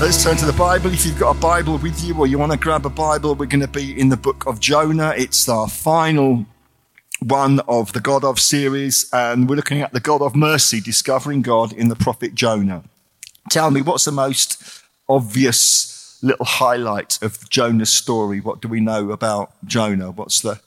Let's turn to the Bible. If you've got a Bible with you or you want to grab a Bible, we're going to be in the book of Jonah. It's our final one of the God of series, and we're looking at the God of mercy, discovering God in the prophet Jonah. Tell me, what's the most obvious little highlight of Jonah's story? What do we know about Jonah? What's the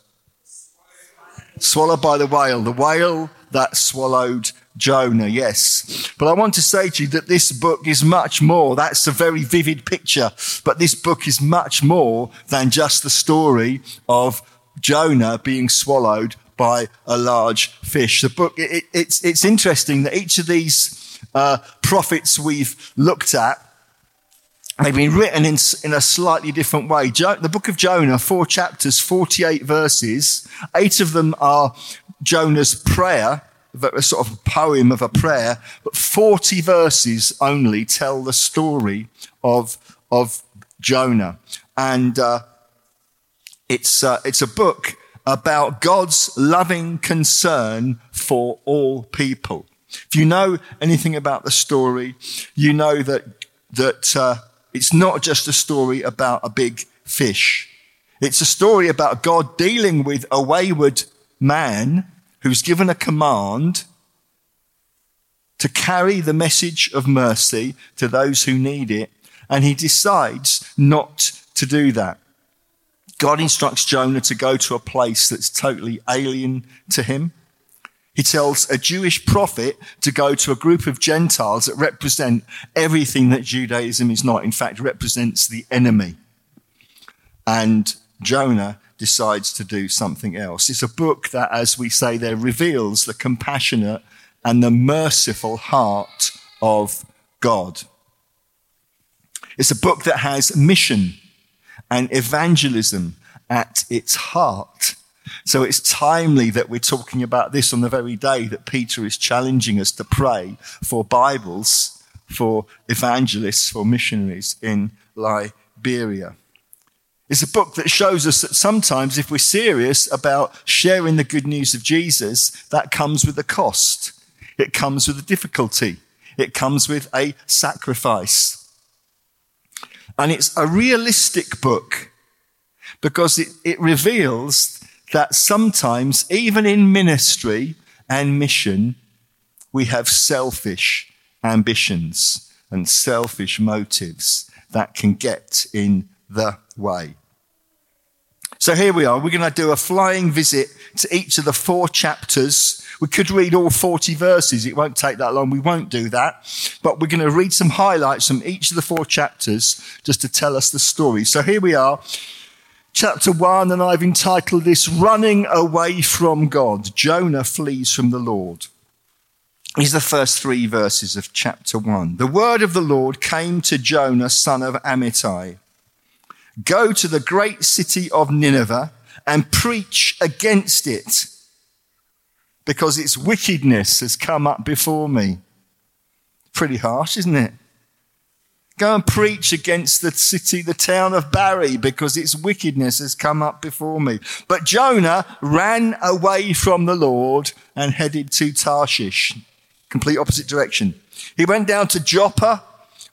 swallowed by the whale? The whale that swallowed Jonah, yes. But I want to say to you that this book is much more. That's a very vivid picture. But this book is much more than just the story of Jonah being swallowed by a large fish. The book, it, it's, it's interesting that each of these uh, prophets we've looked at They've been written in, in a slightly different way. Jo- the book of Jonah, four chapters, 48 verses. Eight of them are Jonah's prayer a sort of poem of a prayer, but 40 verses only tell the story of, of Jonah. And uh, it's, uh, it's a book about God's loving concern for all people. If you know anything about the story, you know that, that uh, it's not just a story about a big fish. It's a story about God dealing with a wayward man who's given a command to carry the message of mercy to those who need it, and he decides not to do that. God instructs Jonah to go to a place that's totally alien to him. He tells a Jewish prophet to go to a group of Gentiles that represent everything that Judaism is not. In fact, represents the enemy. And Jonah decides to do something else. It's a book that, as we say there, reveals the compassionate and the merciful heart of God. It's a book that has mission and evangelism at its heart. So it's timely that we're talking about this on the very day that Peter is challenging us to pray for Bibles, for evangelists, for missionaries in Liberia. It's a book that shows us that sometimes if we're serious about sharing the good news of Jesus, that comes with a cost. It comes with a difficulty. It comes with a sacrifice. And it's a realistic book because it, it reveals that sometimes, even in ministry and mission, we have selfish ambitions and selfish motives that can get in the way. So here we are. We're going to do a flying visit to each of the four chapters. We could read all 40 verses. It won't take that long. We won't do that. But we're going to read some highlights from each of the four chapters just to tell us the story. So here we are. Chapter one, and I've entitled this Running Away from God. Jonah flees from the Lord. These are the first three verses of chapter one. The word of the Lord came to Jonah, son of Amittai. Go to the great city of Nineveh and preach against it because its wickedness has come up before me. Pretty harsh, isn't it? Go and preach against the city, the town of Barry, because its wickedness has come up before me. But Jonah ran away from the Lord and headed to Tarshish, complete opposite direction. He went down to Joppa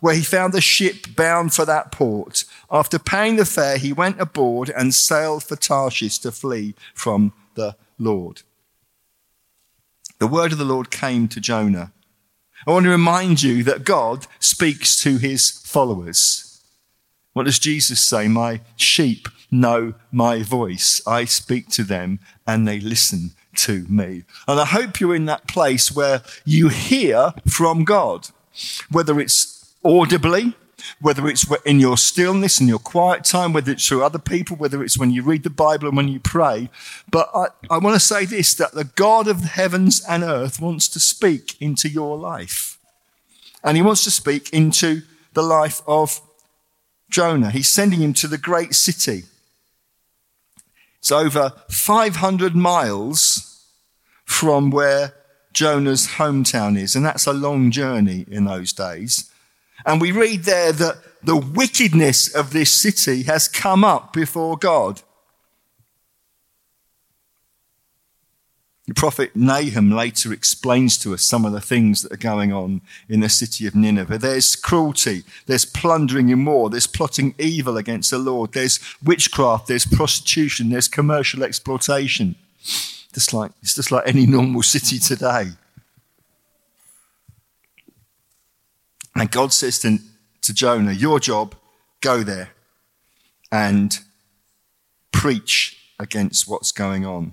where he found a ship bound for that port. After paying the fare, he went aboard and sailed for Tarshish to flee from the Lord. The word of the Lord came to Jonah. I want to remind you that God speaks to his followers. What does Jesus say? My sheep know my voice. I speak to them and they listen to me. And I hope you're in that place where you hear from God, whether it's audibly, whether it's in your stillness and your quiet time, whether it's through other people, whether it's when you read the Bible and when you pray. But I, I want to say this, that the God of the heavens and earth wants to speak into your life. And he wants to speak into the life of Jonah. He's sending him to the great city. It's over 500 miles from where Jonah's hometown is. And that's a long journey in those days. And we read there that the wickedness of this city has come up before God. The prophet Nahum later explains to us some of the things that are going on in the city of Nineveh. There's cruelty, there's plundering and war, there's plotting evil against the Lord, there's witchcraft, there's prostitution, there's commercial exploitation. Just like, it's just like any normal city today. And God says to, to Jonah, Your job, go there and preach against what's going on.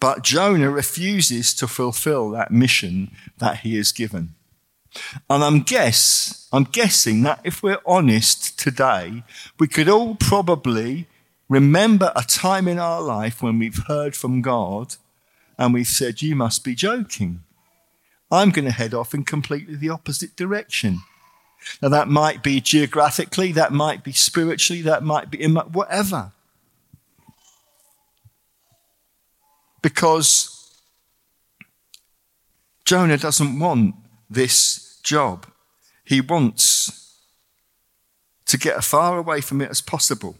But Jonah refuses to fulfill that mission that he is given. And I'm guess, I'm guessing that if we're honest today, we could all probably remember a time in our life when we've heard from God and we've said, you must be joking. I'm going to head off in completely the opposite direction. Now that might be geographically, that might be spiritually, that might be in whatever. because Jonah doesn't want this job. He wants to get as far away from it as possible.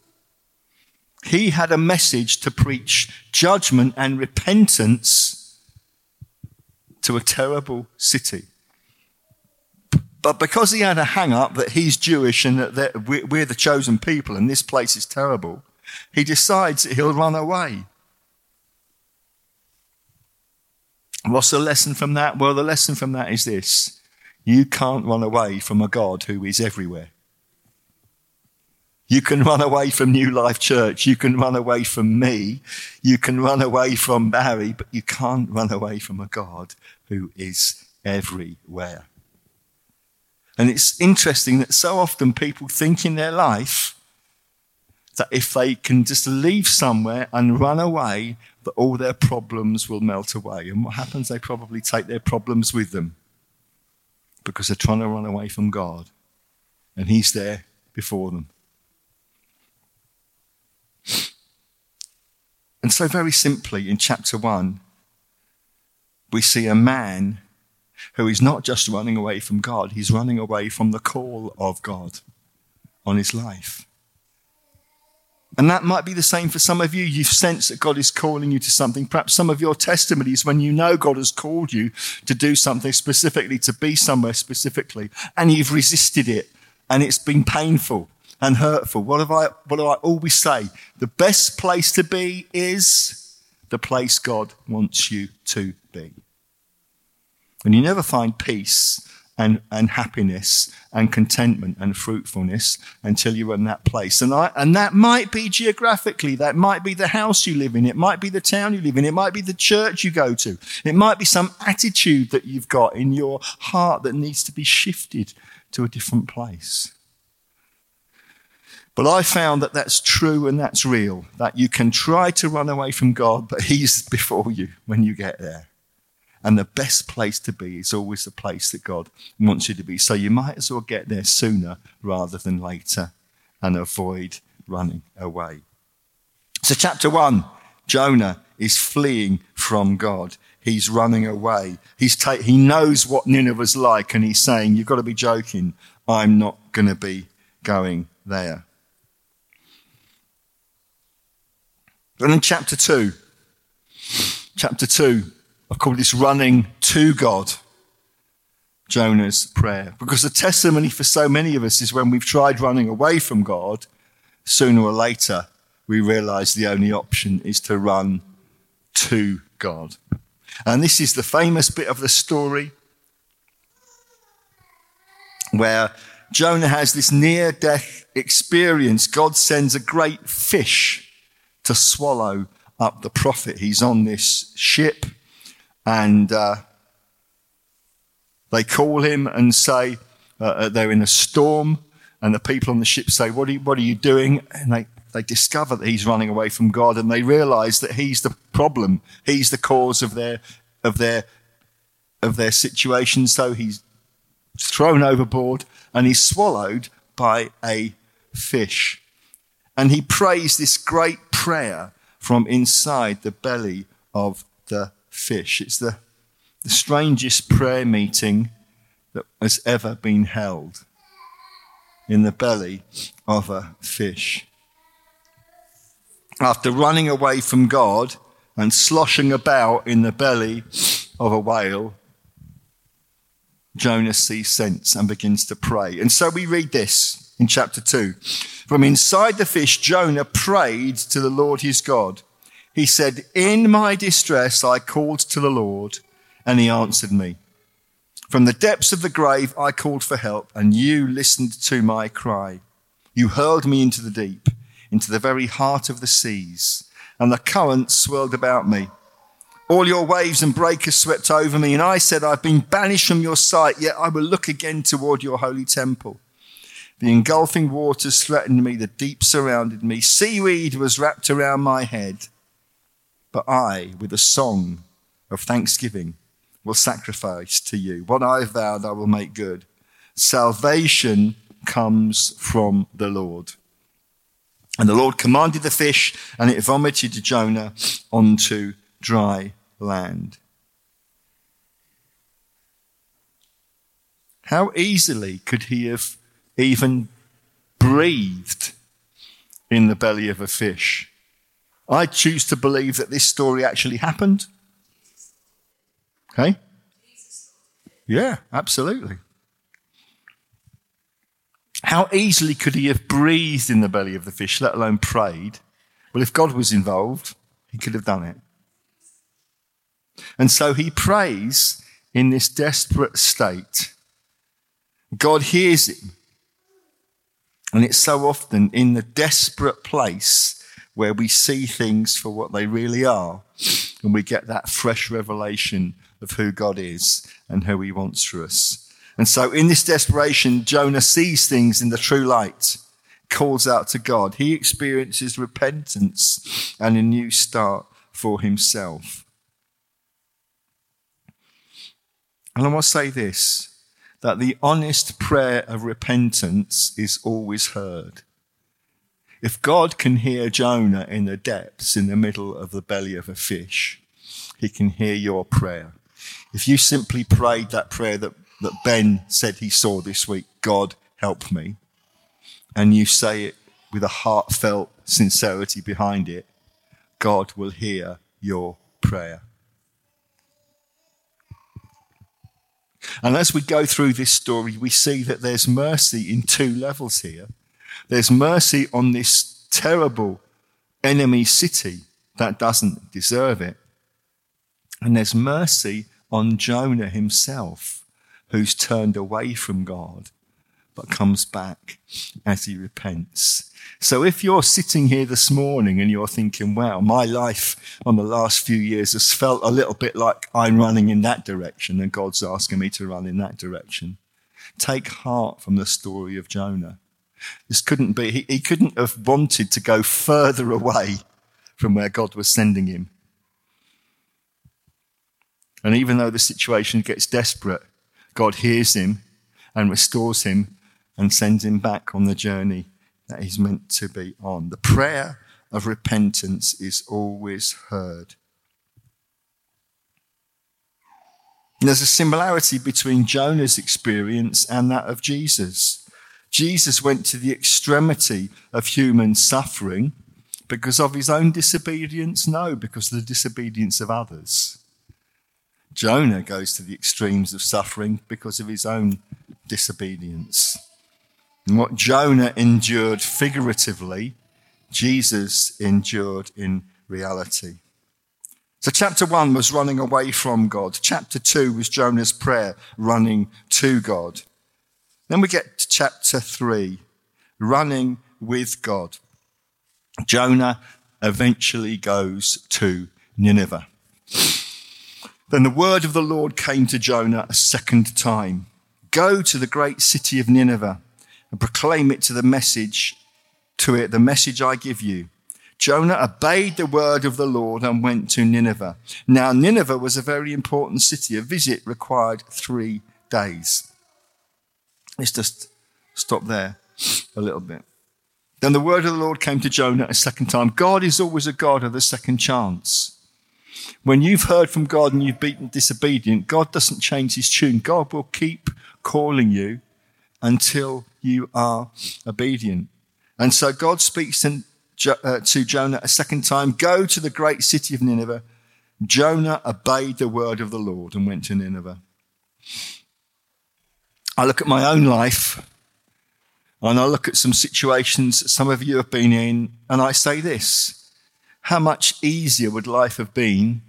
He had a message to preach judgment and repentance to a terrible city. But because he had a hang up that he's Jewish and that we're the chosen people and this place is terrible, he decides that he'll run away. What's the lesson from that? Well, the lesson from that is this you can't run away from a God who is everywhere. You can run away from New Life Church. You can run away from me. You can run away from Barry, but you can't run away from a God who is everywhere. And it's interesting that so often people think in their life that if they can just leave somewhere and run away, that all their problems will melt away. And what happens? They probably take their problems with them because they're trying to run away from God. And He's there before them. And so, very simply, in chapter 1, we see a man who is not just running away from God, he's running away from the call of God on his life. And that might be the same for some of you. You've sensed that God is calling you to something. Perhaps some of your testimonies when you know God has called you to do something specifically, to be somewhere specifically, and you've resisted it and it's been painful and hurtful. What have I, what do I always say? The best place to be is the place God wants you to be. And you never find peace and, and happiness and contentment and fruitfulness until you're in that place. And, I, and that might be geographically, that might be the house you live in, it might be the town you live in, it might be the church you go to, it might be some attitude that you've got in your heart that needs to be shifted to a different place. But I found that that's true and that's real, that you can try to run away from God, but He's before you when you get there. And the best place to be is always the place that God wants you to be. So you might as well get there sooner rather than later and avoid running away. So, chapter one Jonah is fleeing from God. He's running away. He's ta- he knows what Nineveh's like, and he's saying, You've got to be joking. I'm not going to be going there. And in chapter 2, chapter 2, I call this running to God. Jonah's prayer. Because the testimony for so many of us is when we've tried running away from God, sooner or later we realize the only option is to run to God. And this is the famous bit of the story where Jonah has this near death experience. God sends a great fish to swallow up the prophet. He's on this ship and uh, they call him and say uh, uh, they're in a storm, and the people on the ship say, "What are you, what are you doing?" And they they discover that he's running away from God, and they realize that he's the problem. He's the cause of their of their of their situation. So he's thrown overboard and he's swallowed by a fish. And he prays this great prayer from inside the belly of the fish. It's the, the strangest prayer meeting that has ever been held in the belly of a fish. after running away from God and sloshing about in the belly of a whale, Jonah sees sense and begins to pray. And so we read this in chapter 2. From inside the fish, Jonah prayed to the Lord his God. He said, In my distress, I called to the Lord, and he answered me. From the depths of the grave, I called for help, and you listened to my cry. You hurled me into the deep, into the very heart of the seas, and the currents swirled about me. All your waves and breakers swept over me, and I said, I've been banished from your sight, yet I will look again toward your holy temple. The engulfing waters threatened me, the deep surrounded me, seaweed was wrapped around my head. But I, with a song of thanksgiving, will sacrifice to you. What I vowed, I will make good. Salvation comes from the Lord. And the Lord commanded the fish, and it vomited Jonah onto dry land. How easily could he have even breathed in the belly of a fish? I choose to believe that this story actually happened. Okay? Yeah, absolutely. How easily could he have breathed in the belly of the fish, let alone prayed? Well, if God was involved, he could have done it. And so he prays in this desperate state. God hears him. And it's so often in the desperate place where we see things for what they really are and we get that fresh revelation of who God is and who he wants for us. And so in this desperation, Jonah sees things in the true light, calls out to God. He experiences repentance and a new start for himself. And I want to say this that the honest prayer of repentance is always heard. If God can hear Jonah in the depths, in the middle of the belly of a fish, he can hear your prayer. If you simply prayed that prayer that, that Ben said he saw this week, God help me, and you say it with a heartfelt sincerity behind it, God will hear your prayer. And as we go through this story, we see that there's mercy in two levels here. There's mercy on this terrible enemy city that doesn't deserve it. And there's mercy on Jonah himself, who's turned away from God, but comes back as he repents. So if you're sitting here this morning and you're thinking, wow, my life on the last few years has felt a little bit like I'm running in that direction and God's asking me to run in that direction, take heart from the story of Jonah. This couldn't be, he, he couldn't have wanted to go further away from where God was sending him. And even though the situation gets desperate, God hears him and restores him and sends him back on the journey that he's meant to be on. The prayer of repentance is always heard. There's a similarity between Jonah's experience and that of Jesus. Jesus went to the extremity of human suffering because of his own disobedience? No, because of the disobedience of others. Jonah goes to the extremes of suffering because of his own disobedience. And what Jonah endured figuratively, Jesus endured in reality. So, chapter one was running away from God. Chapter two was Jonah's prayer, running to God. Then we get to chapter three, running with God. Jonah eventually goes to Nineveh. Then the word of the Lord came to Jonah a second time Go to the great city of Nineveh and proclaim it to the message, to it, the message I give you. Jonah obeyed the word of the Lord and went to Nineveh. Now, Nineveh was a very important city. A visit required three days. Let's just stop there a little bit. Then the word of the Lord came to Jonah a second time. God is always a God of the second chance. When you've heard from God and you've been disobedient, God doesn't change his tune. God will keep calling you until you are obedient. And so God speaks to, uh, to Jonah a second time, Go to the great city of Nineveh. Jonah obeyed the word of the Lord and went to Nineveh. I look at my own life and I look at some situations that some of you have been in, and I say this How much easier would life have been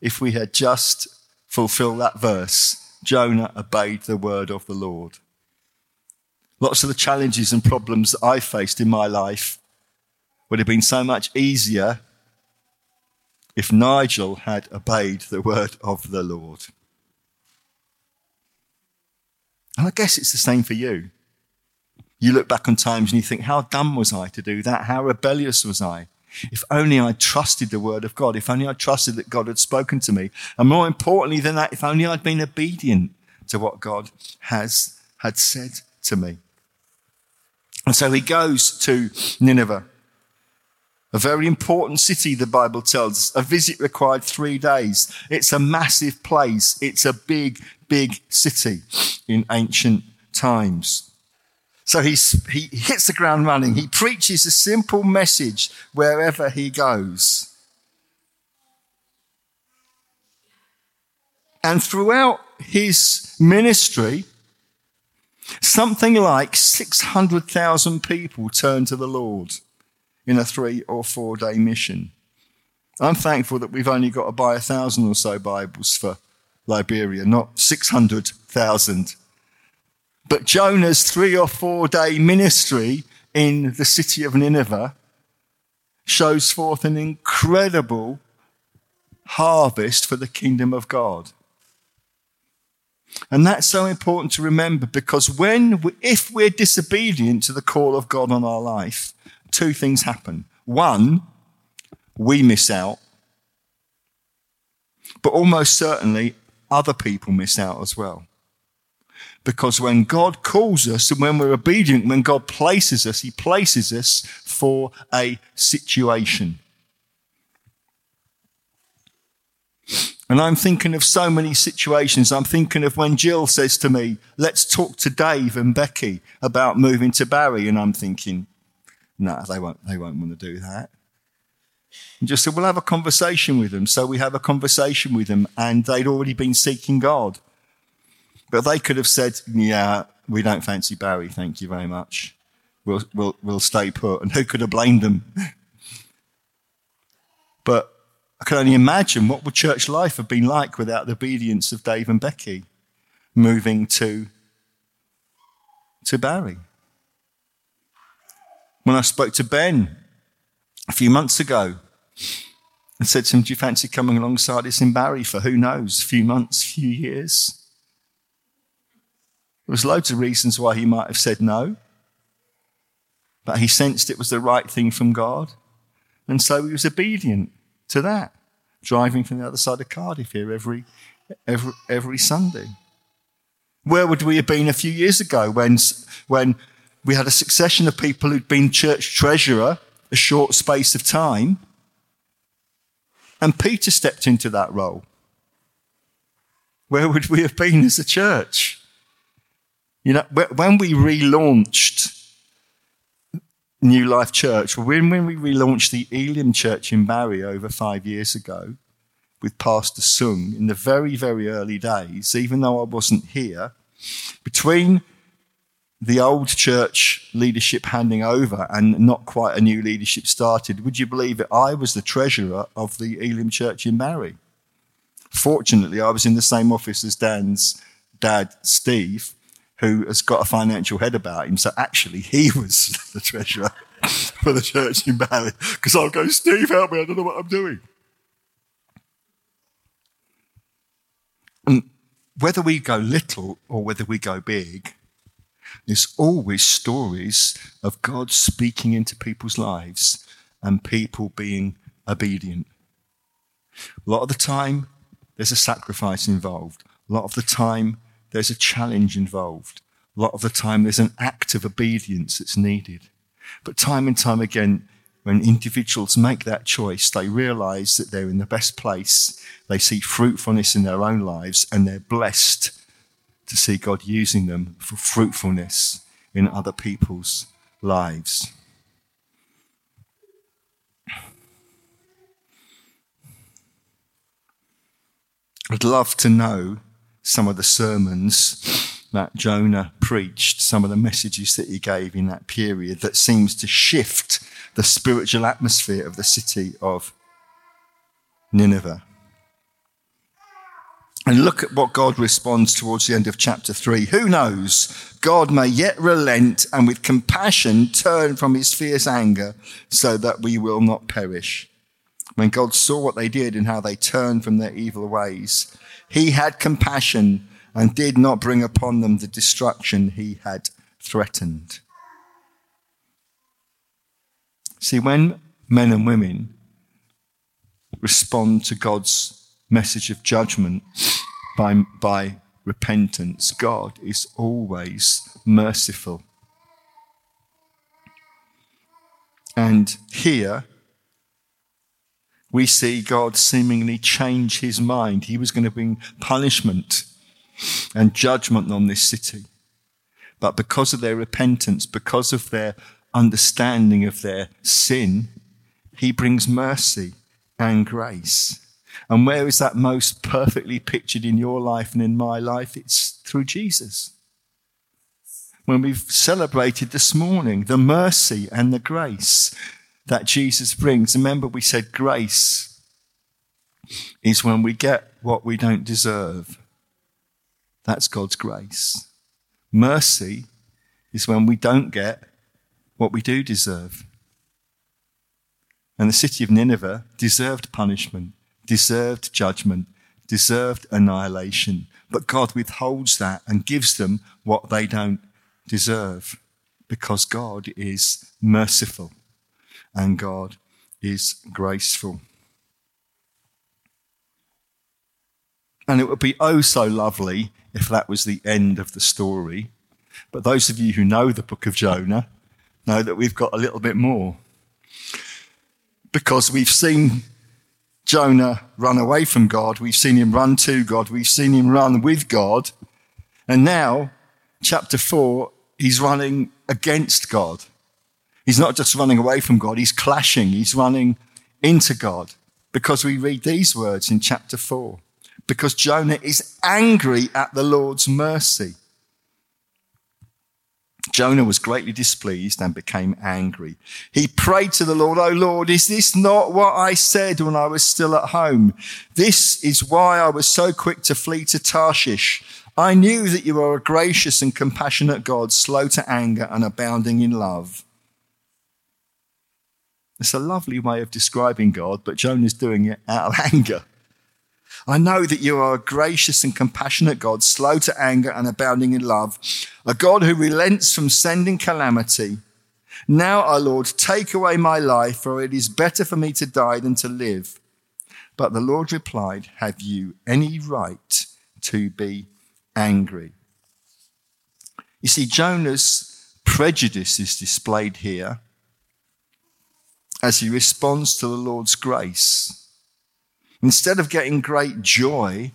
if we had just fulfilled that verse? Jonah obeyed the word of the Lord. Lots of the challenges and problems that I faced in my life would have been so much easier if Nigel had obeyed the word of the Lord. And I guess it's the same for you. You look back on times and you think, how dumb was I to do that? How rebellious was I? If only I trusted the word of God. If only I trusted that God had spoken to me. And more importantly than that, if only I'd been obedient to what God has had said to me. And so he goes to Nineveh. A very important city, the Bible tells us. A visit required three days. It's a massive place. It's a big, big city in ancient times. So he's, he hits the ground running. He preaches a simple message wherever he goes. And throughout his ministry, something like 600,000 people turn to the Lord in a three or four day mission. I'm thankful that we've only got to buy a thousand or so Bibles for Liberia, not 600,000. But Jonah's three or four day ministry in the city of Nineveh shows forth an incredible harvest for the kingdom of God. And that's so important to remember because when, we, if we're disobedient to the call of God on our life, two things happen. One, we miss out, but almost certainly other people miss out as well. Because when God calls us and when we're obedient, when God places us, He places us for a situation. And I'm thinking of so many situations. I'm thinking of when Jill says to me, let's talk to Dave and Becky about moving to Barry. And I'm thinking, no, they won't, they won't want to do that. And just said, we'll have a conversation with them. So we have a conversation with them and they'd already been seeking God. But they could have said, yeah, we don't fancy Barry. Thank you very much. We'll, we'll, we'll stay put. And who could have blamed them? but I can only imagine what would church life have been like without the obedience of Dave and Becky moving to, to Barry. When I spoke to Ben a few months ago and said to him, Do you fancy coming alongside us in Barry for who knows, a few months, few years? There was loads of reasons why he might have said no, but he sensed it was the right thing from God, and so he was obedient to that, driving from the other side of Cardiff here every, every, every Sunday. Where would we have been a few years ago when, when we had a succession of people who'd been church treasurer a short space of time, and Peter stepped into that role? Where would we have been as a church? You know, when we relaunched New Life Church. When, when we relaunched the Elim Church in Barry over five years ago with Pastor Sung in the very, very early days, even though I wasn't here, between the old church leadership handing over and not quite a new leadership started, would you believe it? I was the treasurer of the Elim Church in Barry. Fortunately, I was in the same office as Dan's dad, Steve, who has got a financial head about him. So actually, he was the treasurer for the church in Barry. Because I'll go, Steve, help me, I don't know what I'm doing. And whether we go little or whether we go big, there's always stories of God speaking into people's lives and people being obedient. A lot of the time, there's a sacrifice involved. A lot of the time, there's a challenge involved. A lot of the time, there's an act of obedience that's needed. But time and time again, when individuals make that choice, they realize that they're in the best place. They see fruitfulness in their own lives, and they're blessed to see God using them for fruitfulness in other people's lives. I'd love to know some of the sermons that Jonah preached, some of the messages that he gave in that period that seems to shift the spiritual atmosphere of the city of Nineveh. And look at what God responds towards the end of chapter 3. Who knows? God may yet relent and with compassion turn from his fierce anger so that we will not perish. When God saw what they did and how they turned from their evil ways, he had compassion and did not bring upon them the destruction he had threatened. See, when men and women respond to God's message of judgment by, by repentance, God is always merciful. And here, we see God seemingly change his mind. He was going to bring punishment and judgment on this city. But because of their repentance, because of their understanding of their sin, he brings mercy and grace. And where is that most perfectly pictured in your life and in my life? It's through Jesus. When we've celebrated this morning the mercy and the grace that Jesus brings. Remember, we said grace is when we get what we don't deserve. That's God's grace. Mercy is when we don't get what we do deserve. And the city of Nineveh deserved punishment deserved judgment, deserved annihilation. But God withholds that and gives them what they don't deserve because God is merciful and God is graceful. And it would be oh so lovely if that was the end of the story. But those of you who know the book of Jonah know that we've got a little bit more. Because we've seen Jonah run away from God. We've seen him run to God. We've seen him run with God. And now, chapter four, he's running against God. He's not just running away from God, he's clashing, he's running into God. Because we read these words in chapter four. Because Jonah is angry at the Lord's mercy. Jonah was greatly displeased and became angry. He prayed to the Lord, Oh Lord, is this not what I said when I was still at home? This is why I was so quick to flee to Tarshish. I knew that you are a gracious and compassionate God, slow to anger and abounding in love. It's a lovely way of describing God, but Jonah's doing it out of anger. I know that you are a gracious and compassionate God, slow to anger and abounding in love, a God who relents from sending calamity. Now, our Lord, take away my life, for it is better for me to die than to live. But the Lord replied, Have you any right to be angry? You see, Jonah's prejudice is displayed here as he responds to the Lord's grace. Instead of getting great joy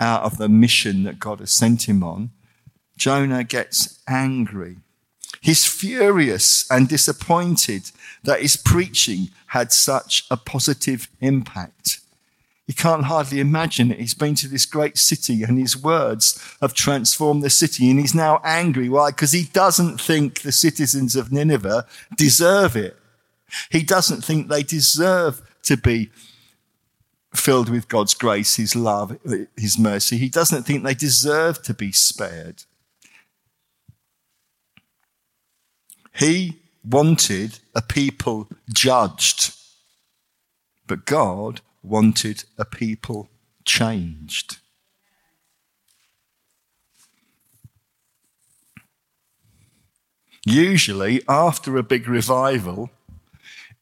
out of the mission that God has sent him on, Jonah gets angry. He's furious and disappointed that his preaching had such a positive impact. He can't hardly imagine it. He's been to this great city and his words have transformed the city and he's now angry. Why? Because he doesn't think the citizens of Nineveh deserve it. He doesn't think they deserve to be filled with God's grace, His love, His mercy. He doesn't think they deserve to be spared. He wanted a people judged, but God wanted a people changed. Usually, after a big revival,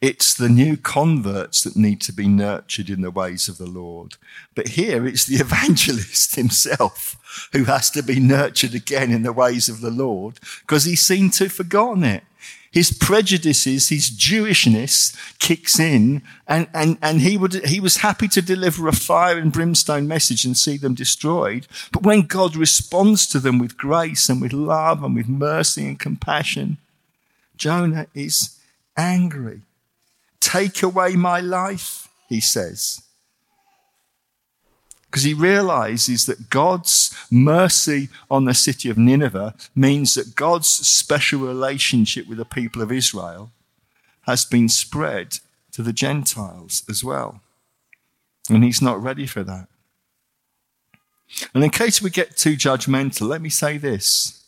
it's the new converts that need to be nurtured in the ways of the Lord. But here it's the evangelist himself who has to be nurtured again in the ways of the Lord because he seemed to have forgotten it. His prejudices, his Jewishness kicks in and, and, and he would, he was happy to deliver a fire and brimstone message and see them destroyed. But when God responds to them with grace and with love and with mercy and compassion, Jonah is angry. Take away my life, he says. because he realizes that God's mercy on the city of Nineveh means that God's special relationship with the people of Israel has been spread to the Gentiles as well. And he's not ready for that. And in case we get too judgmental, let me say this.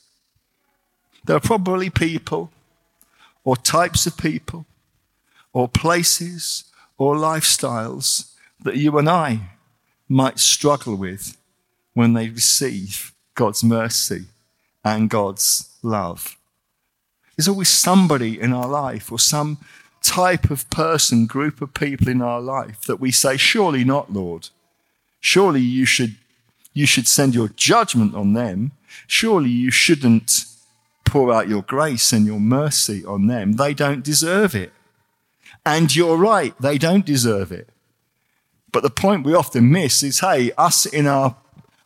There are probably people or types of people or places or lifestyles that you and I might struggle with when they receive God's mercy and God's love. There's always somebody in our life or some type of person, group of people in our life that we say, Surely not, Lord. Surely you should, you should send your judgment on them. Surely you shouldn't pour out your grace and your mercy on them. They don't deserve it. And you're right, they don't deserve it. But the point we often miss is hey, us in our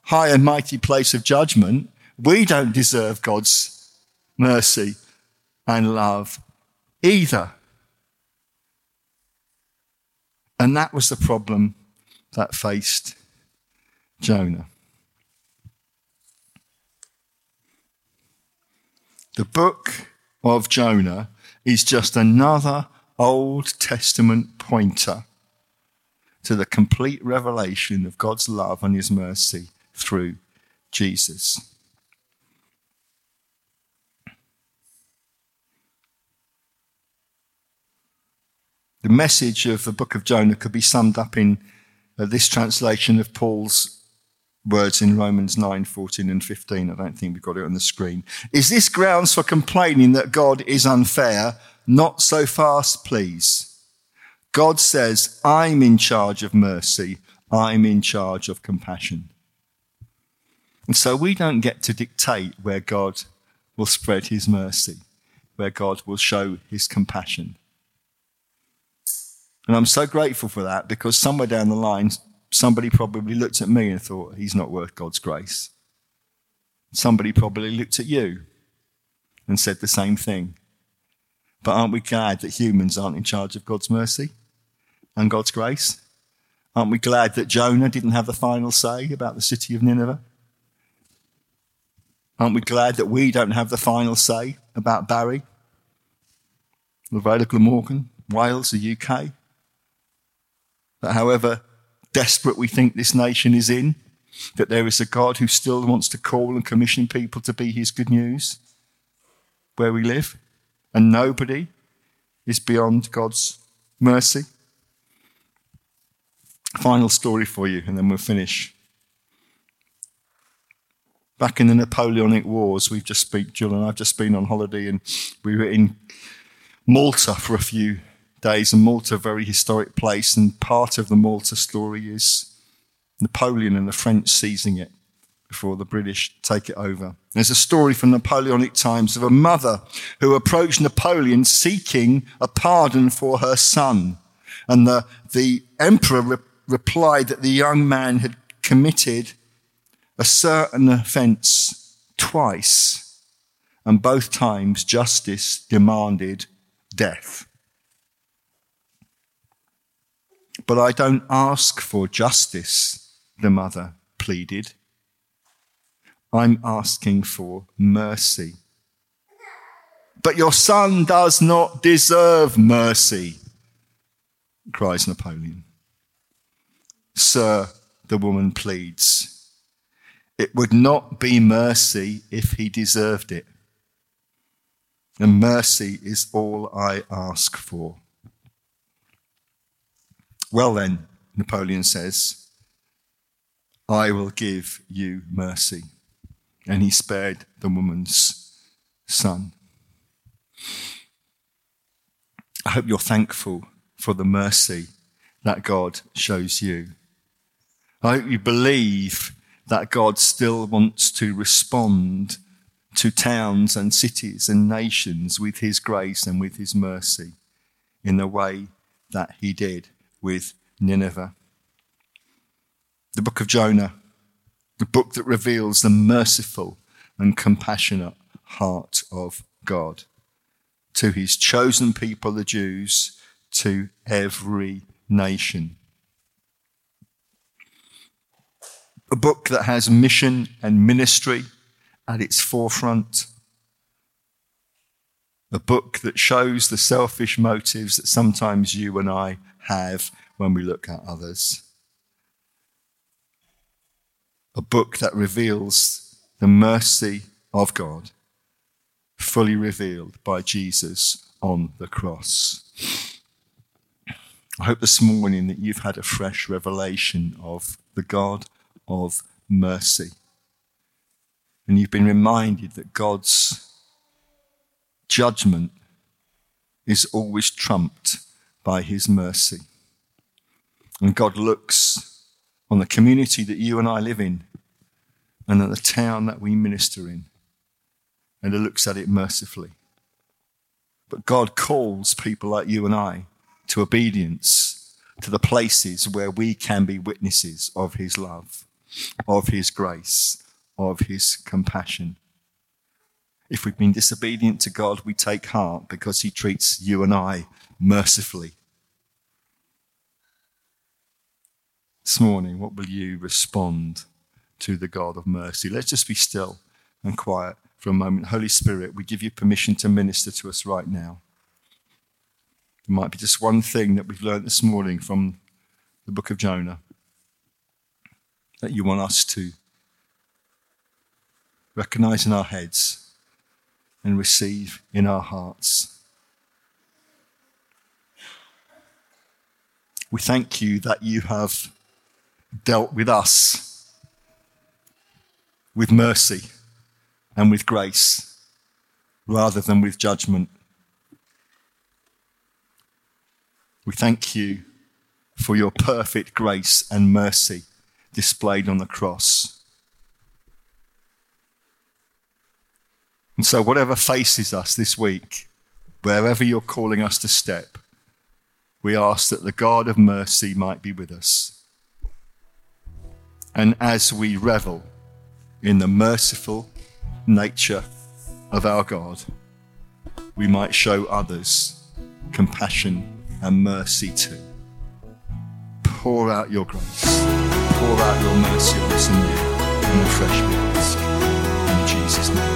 high and mighty place of judgment, we don't deserve God's mercy and love either. And that was the problem that faced Jonah. The book of Jonah is just another Old Testament pointer to the complete revelation of God's love and his mercy through Jesus. The message of the book of Jonah could be summed up in uh, this translation of Paul's words in Romans 9, 14 and 15. I don't think we've got it on the screen. Is this grounds for complaining that God is unfair? Not so fast, please. God says, I'm in charge of mercy. I'm in charge of compassion. And so we don't get to dictate where God will spread his mercy, where God will show his compassion. And I'm so grateful for that because somewhere down the line, somebody probably looked at me and thought, he's not worth God's grace. Somebody probably looked at you and said the same thing. But aren't we glad that humans aren't in charge of God's mercy? and God's grace? Aren't we glad that Jonah didn't have the final say about the city of Nineveh? Aren't we glad that we don't have the final say about Barry, the Vale of Glamorgan, Wales, the UK? That however desperate we think this nation is in, that there is a God who still wants to call and commission people to be his good news where we live, and nobody is beyond God's mercy. Final story for you, and then we'll finish. Back in the Napoleonic Wars, we've just been, Jill and I've just been on holiday, and we were in Malta for a few days, and Malta, a very historic place, and part of the Malta story is Napoleon and the French seizing it before the British take it over. There's a story from Napoleonic times of a mother who approached Napoleon seeking a pardon for her son. And the, the emperor replied that the young man had committed a certain offence twice, and both times justice demanded death. But I don't ask for justice, the mother pleaded. I'm asking for mercy. But your son does not deserve mercy, cries Napoleon. Sir, the woman pleads, it would not be mercy if he deserved it. And mercy is all I ask for. Well, then, Napoleon says, I will give you mercy. And he spared the woman's son. I hope you're thankful for the mercy that God shows you. I hope you believe that God still wants to respond to towns and cities and nations with his grace and with his mercy in the way that he did with Nineveh. The book of Jonah, the book that reveals the merciful and compassionate heart of God to his chosen people, the Jews, to every nation. A book that has mission and ministry at its forefront. A book that shows the selfish motives that sometimes you and I have when we look at others. A book that reveals the mercy of God, fully revealed by Jesus on the cross. I hope this morning that you've had a fresh revelation of the God of mercy. And you've been reminded that God's judgment is always trumped by his mercy. And God looks on the community that you and I live in and at the town that we minister in, and he looks at it mercifully. But God calls people like you and I to obedience to the places where we can be witnesses of his love, of his grace, of his compassion. If we've been disobedient to God, we take heart because he treats you and I mercifully. This morning, what will you respond to the God of mercy? Let's just be still and quiet for a moment. Holy Spirit, we give you permission to minister to us right now. There might be just one thing that we've learned this morning from the book of Jonah that you want us to recognize in our heads and receive in our hearts. We thank you that you have dealt with us with mercy and with grace rather than with judgment. We thank you for your perfect grace and mercy displayed on the cross. And so, whatever faces us this week, wherever you're calling us to step, we ask that the God of mercy might be with us. And as we revel in the merciful nature of our God, we might show others compassion and mercy too. Pour out your grace, pour out your mercy on us anew and afresh we ask. In Jesus' name.